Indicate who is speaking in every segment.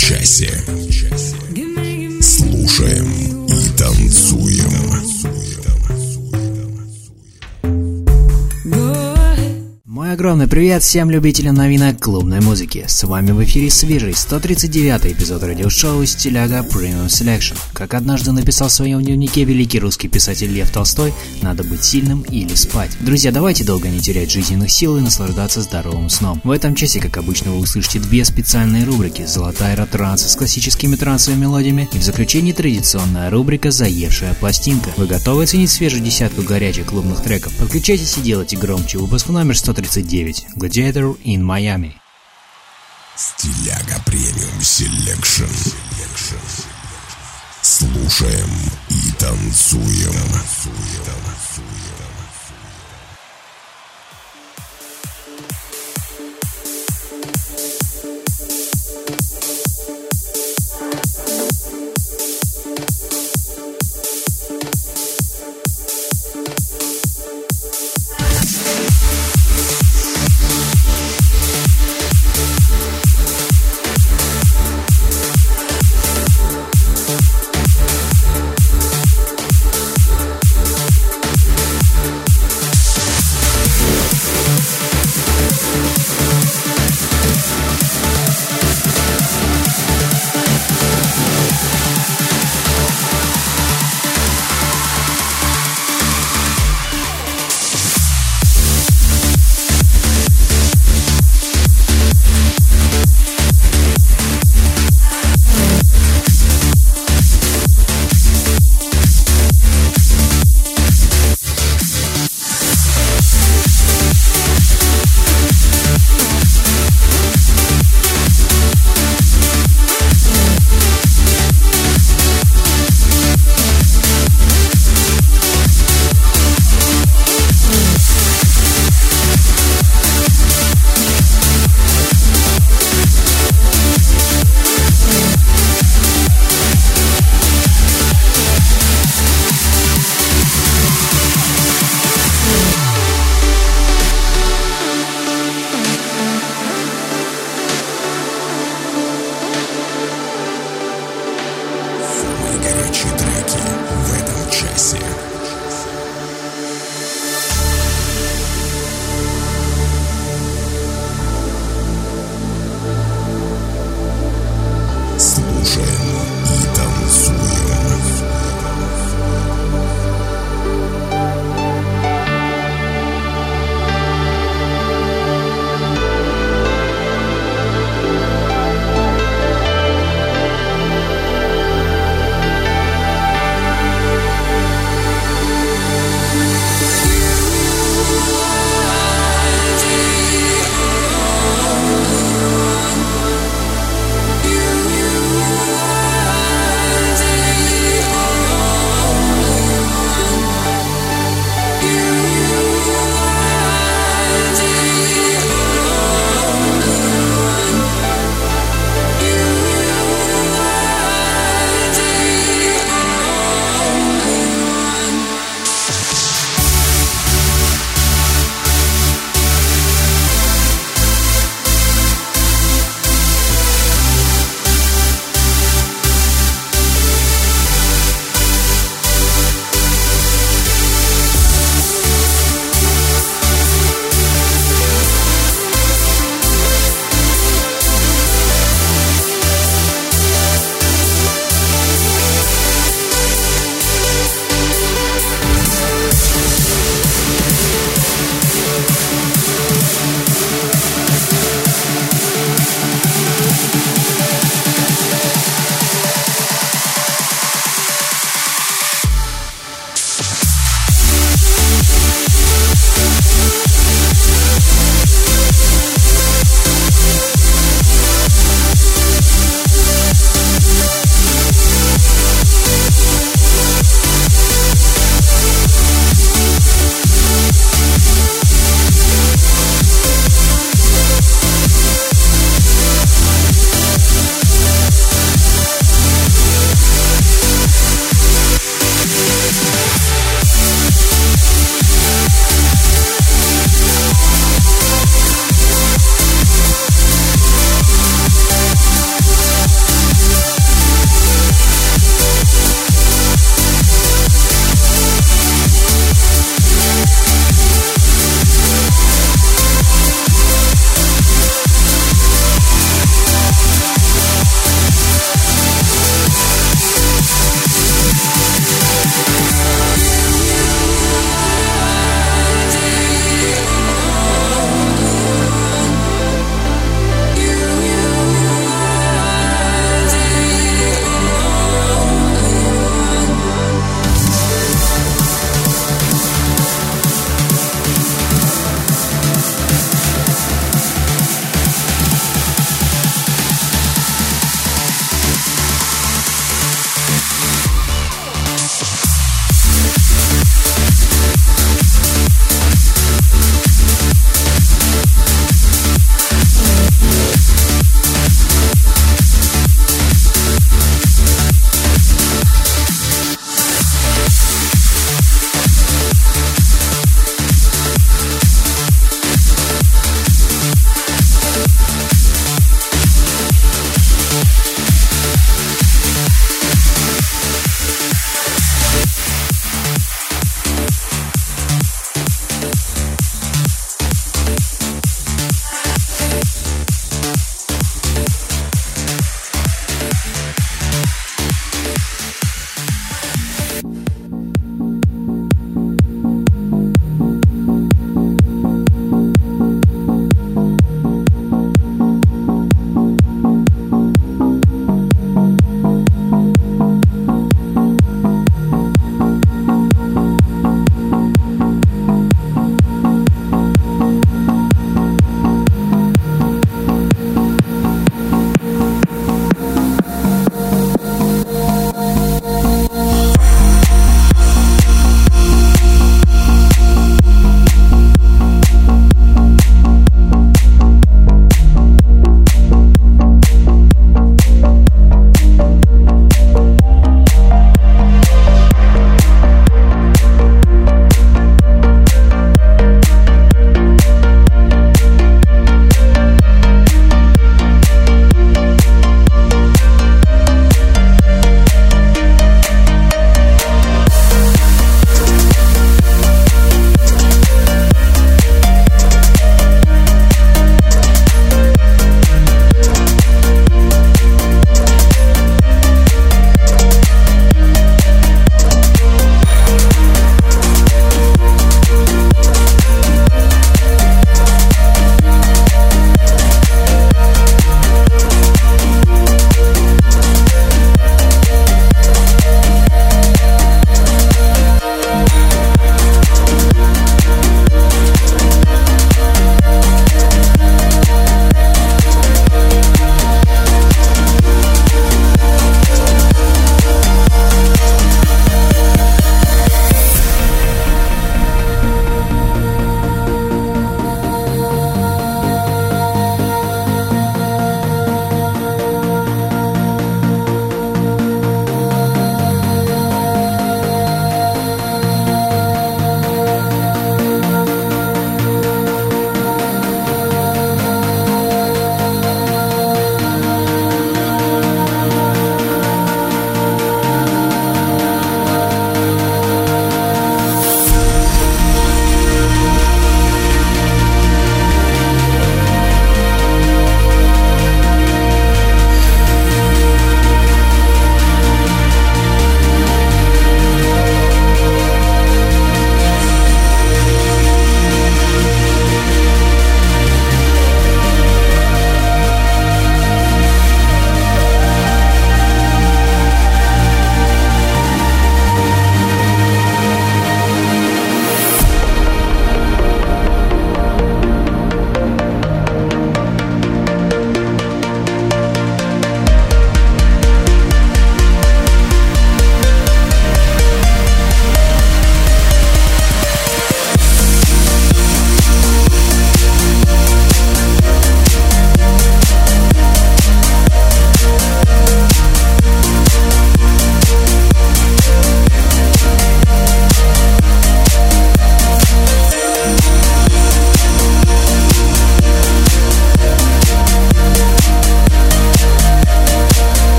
Speaker 1: Часе.
Speaker 2: Огромный привет всем любителям новинок клубной музыки. С вами в эфире свежий 139 эпизод радиошоу «Стиляга Premium Selection». Как однажды написал в своем дневнике великий русский писатель Лев Толстой, надо быть сильным или спать. Друзья, давайте долго не терять жизненных сил и наслаждаться здоровым сном. В этом часе, как обычно, вы услышите две специальные рубрики «Золотая эра транса» с классическими трансовыми мелодиями и в заключении традиционная рубрика «Заевшая пластинка». Вы готовы оценить свежую десятку горячих клубных треков? Подключайтесь и делайте громче. Выпуск номер 139 Gladiator in Miami.
Speaker 1: Стиляга Премиум Селекшн. Слушаем и танцуем. Thank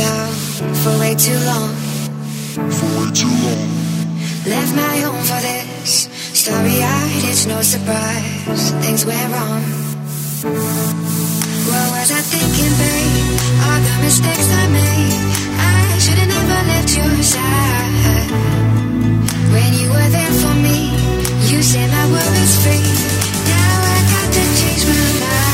Speaker 3: down for way too long. For way too long. Left my home for this. Starry eyed, it's no surprise. Things went wrong. What was I thinking, babe? All the mistakes I made. I should've never left your side. When you were there for me, you said my world is free. Now I got to change my mind.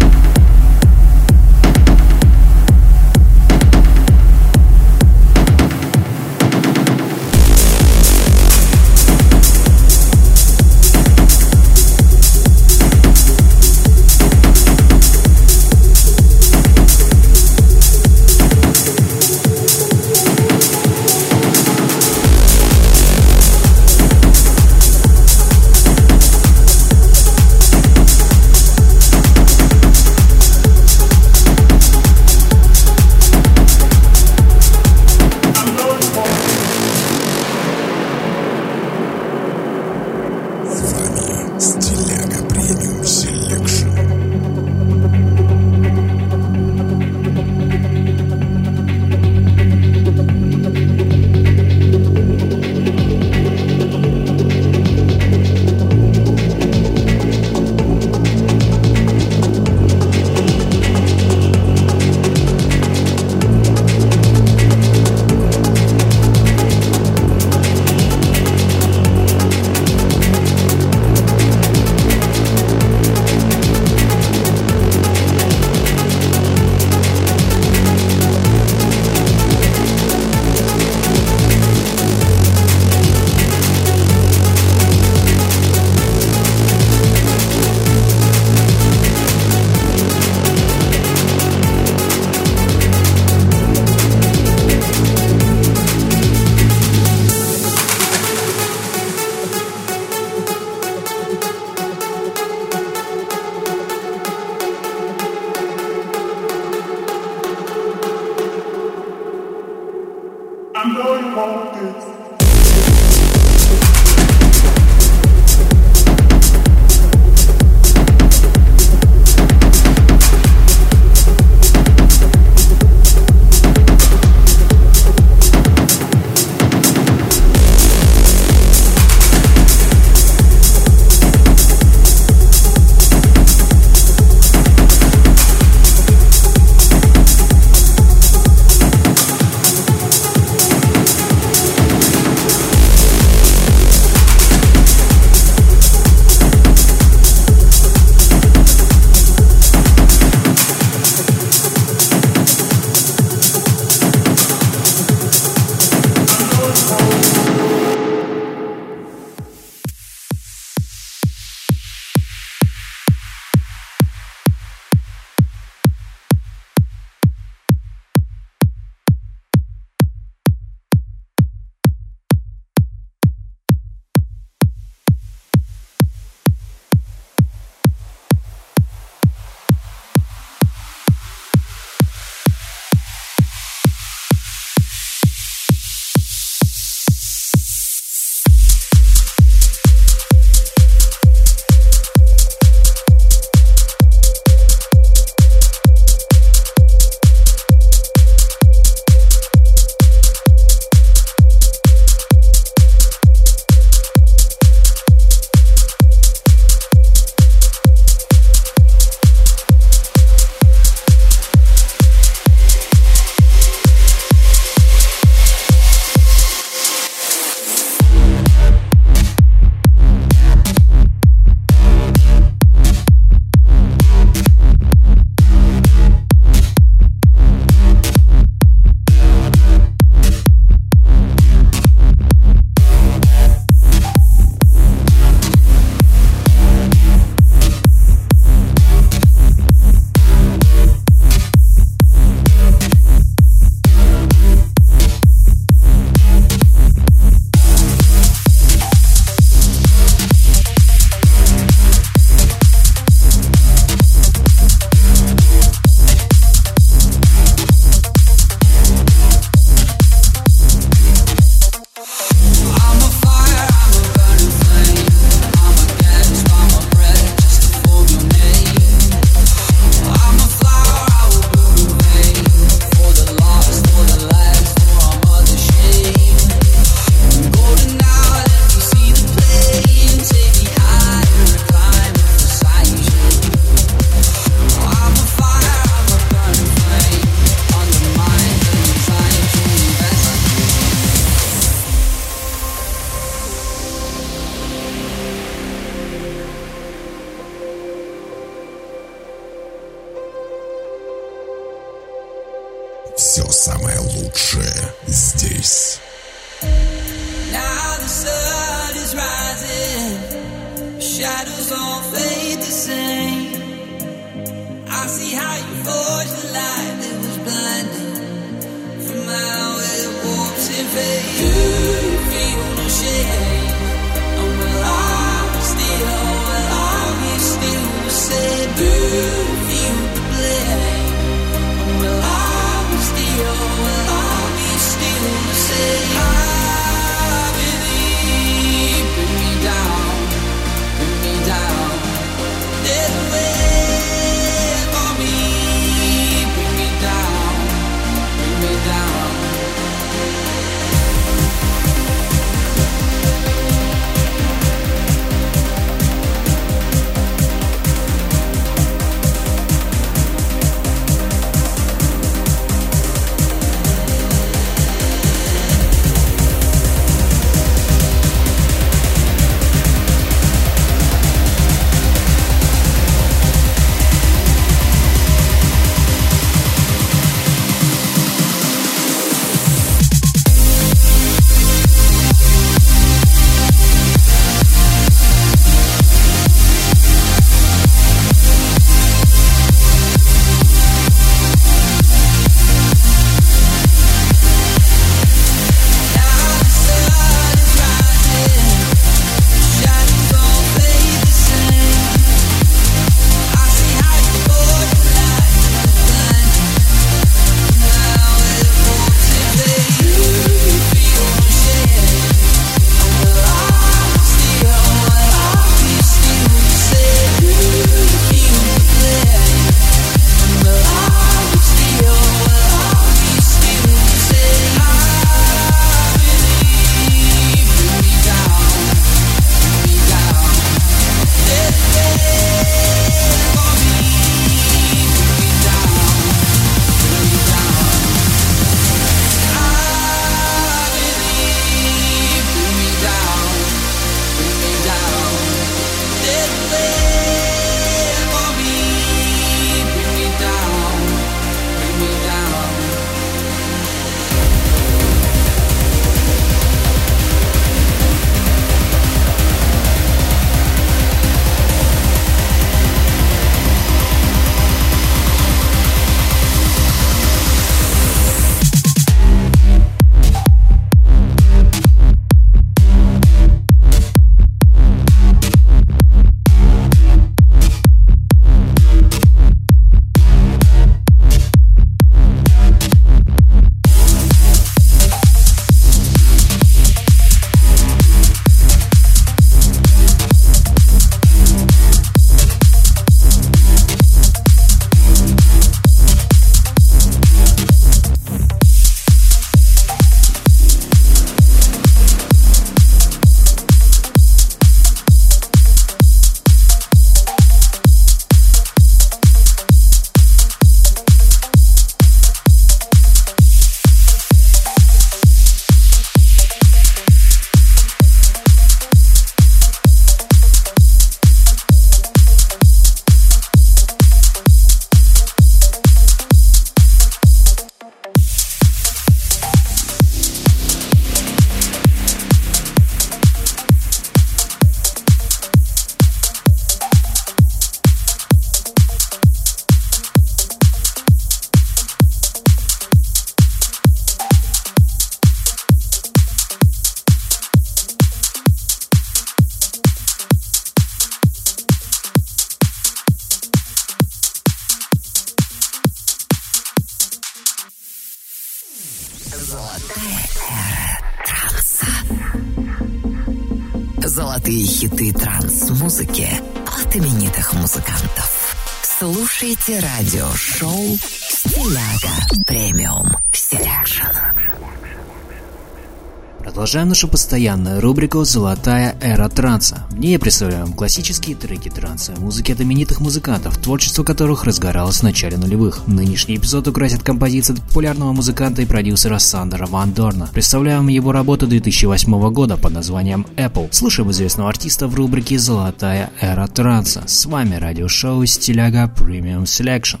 Speaker 2: Продолжаем нашу постоянную рубрику «Золотая эра транса». В ней представляем классические треки транса, музыки от именитых музыкантов, творчество которых разгоралось в начале нулевых. Нынешний эпизод украсит композиция популярного музыканта и продюсера Сандера Ван Дорна. Представляем его работу 2008 года под названием Apple. Слушаем известного артиста в рубрике «Золотая эра транса». С вами радиошоу «Стиляга Premium Selection».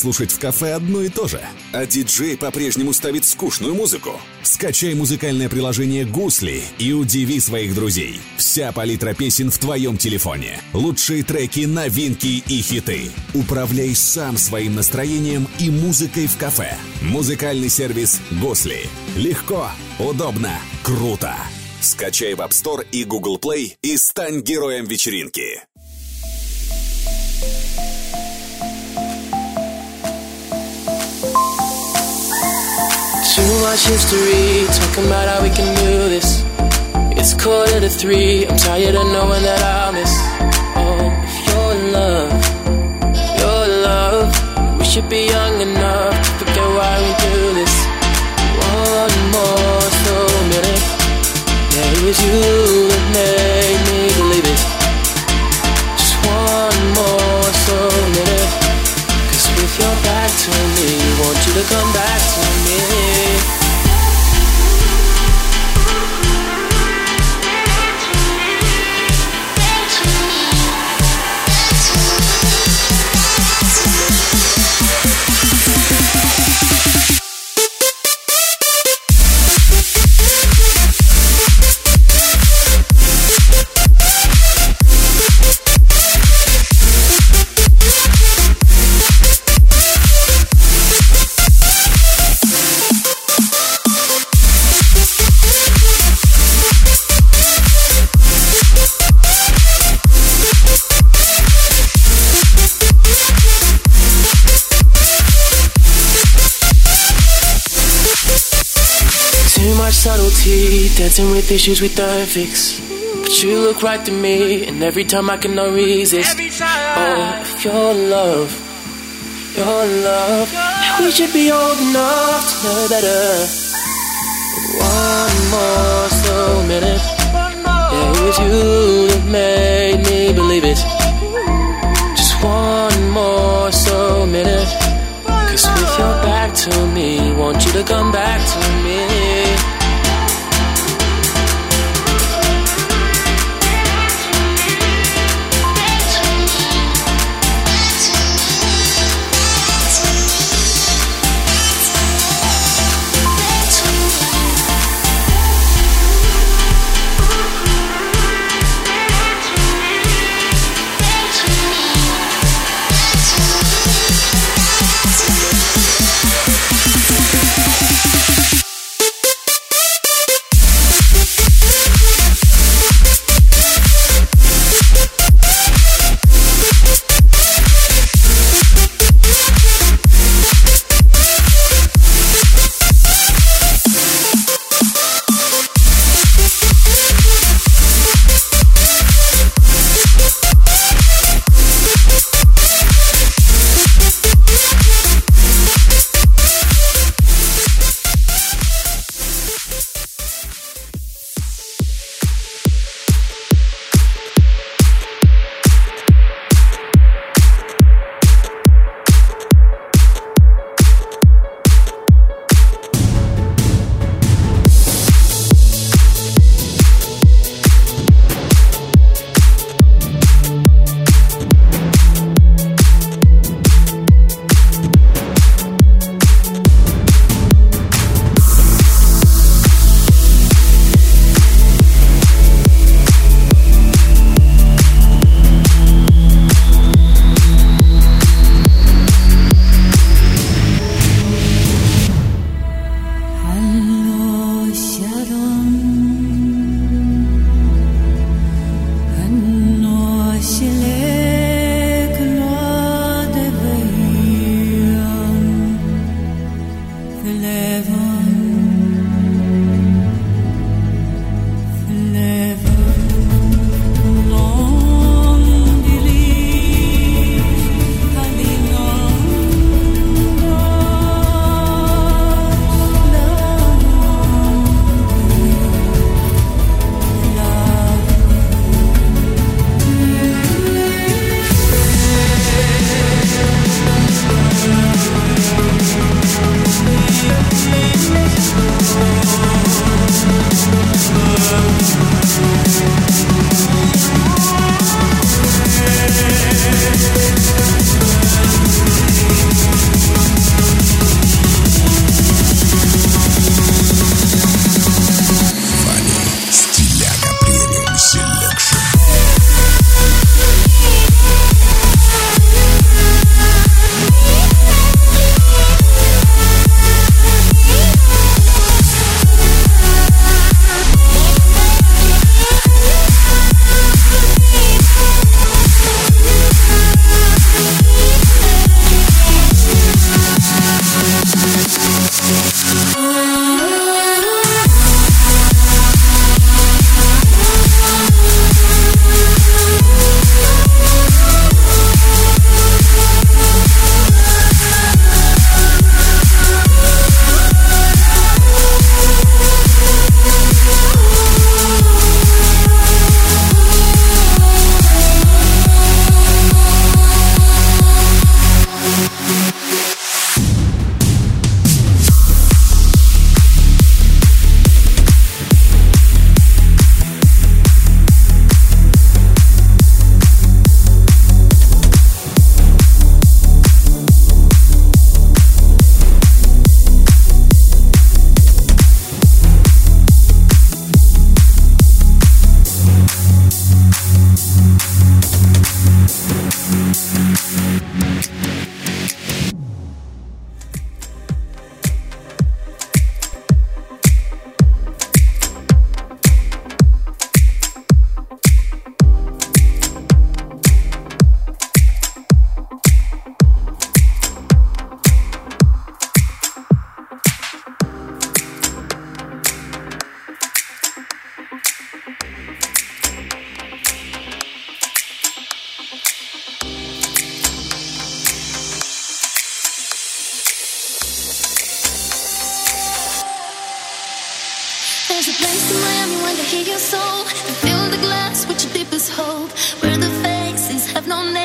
Speaker 4: слушать в кафе одно и то же, а диджей по-прежнему ставит скучную музыку. Скачай музыкальное приложение «Гусли» и удиви своих друзей. Вся палитра песен в твоем телефоне. Лучшие треки, новинки и хиты. Управляй сам своим настроением и музыкой в кафе. Музыкальный сервис «Гусли». Легко, удобно, круто. Скачай в App Store и Google Play и стань героем вечеринки.
Speaker 5: Too much history, talking about how we can do this. It's quarter to three, I'm tired of knowing that I'll miss. Oh, if your love, your love, we should be young enough to forget why we do this. One more slow minute, yeah, it was you that made me believe it. Just one more slow minute, cause with your back to me, want you to come back to me. Issues we don't fix. But you look right to me, and every time I cannot resist. Oh, if your love, your love, we should be old enough to know better. One more slow minute, yeah, it was you that made me believe it. Just one more slow minute. Cause with your back to me, want you to come back to me.
Speaker 6: hope where the faces have no name.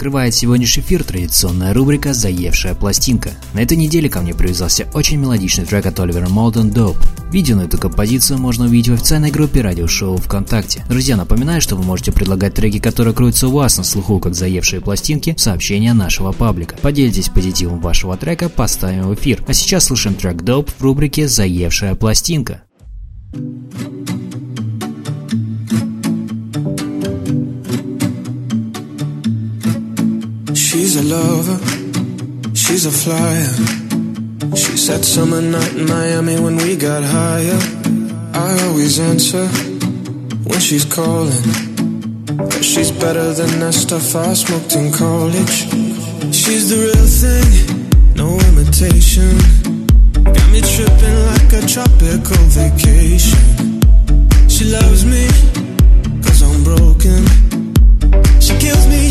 Speaker 2: Закрывает сегодняшний эфир традиционная рубрика «Заевшая пластинка». На этой неделе ко мне привязался очень мелодичный трек от Оливера Молден «Dope». Видео на эту композицию можно увидеть в официальной группе радиошоу ВКонтакте. Друзья, напоминаю, что вы можете предлагать треки, которые крутятся у вас на слуху, как «Заевшие пластинки» в сообщения нашего паблика. Поделитесь позитивом вашего трека, поставим в эфир. А сейчас слушаем трек «Dope» в рубрике «Заевшая пластинка».
Speaker 7: She's a lover, she's a flyer. She said summer night in Miami when we got higher. I always answer when she's calling. Cause she's better than that stuff I smoked in college. She's the real thing, no imitation. Got me tripping like a tropical vacation. She loves me, cause I'm broken.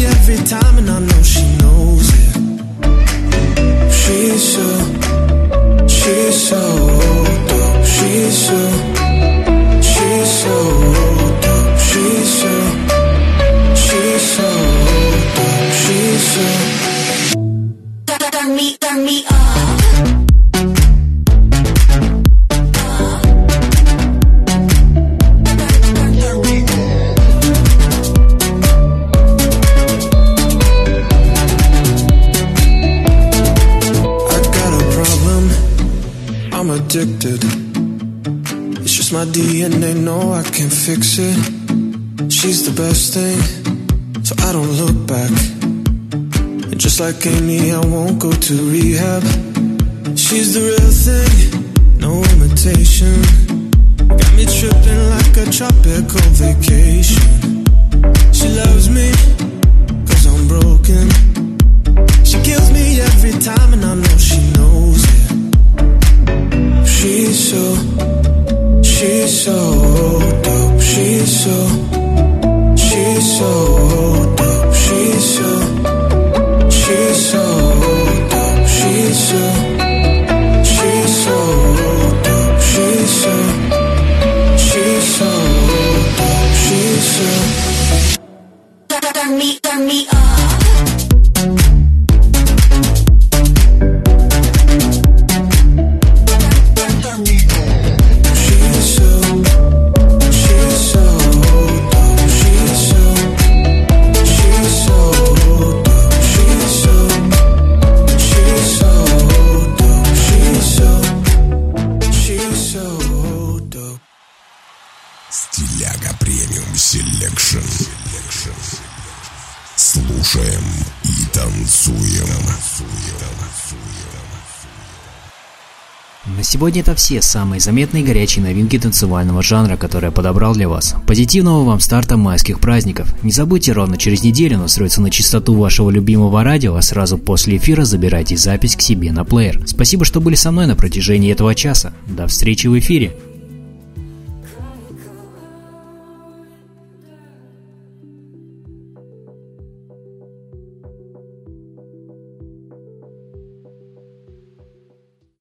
Speaker 7: Every time, and I know she knows it. She's so, she's so dope. She's so, she's so dope. She's so, DNA. No, I can't fix it. She's the best thing, so I don't look back. And just like Amy, I won't go to rehab. She's the real thing, no imitation. Got me tripping like a tropical vacation. She loves me, cause I'm broken. She kills me every time, and I know she knows it. She's so, so dope. She's so, she's so
Speaker 2: сегодня это все самые заметные горячие новинки танцевального жанра, которые я подобрал для вас. Позитивного вам старта майских праздников. Не забудьте ровно через неделю настроиться на частоту вашего любимого радио, а сразу после эфира забирайте запись к себе на плеер. Спасибо, что были со мной на протяжении этого часа. До встречи в эфире.